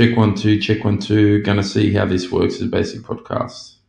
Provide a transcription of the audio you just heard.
Check one, two, check one, two. Gonna see how this works as basic podcast.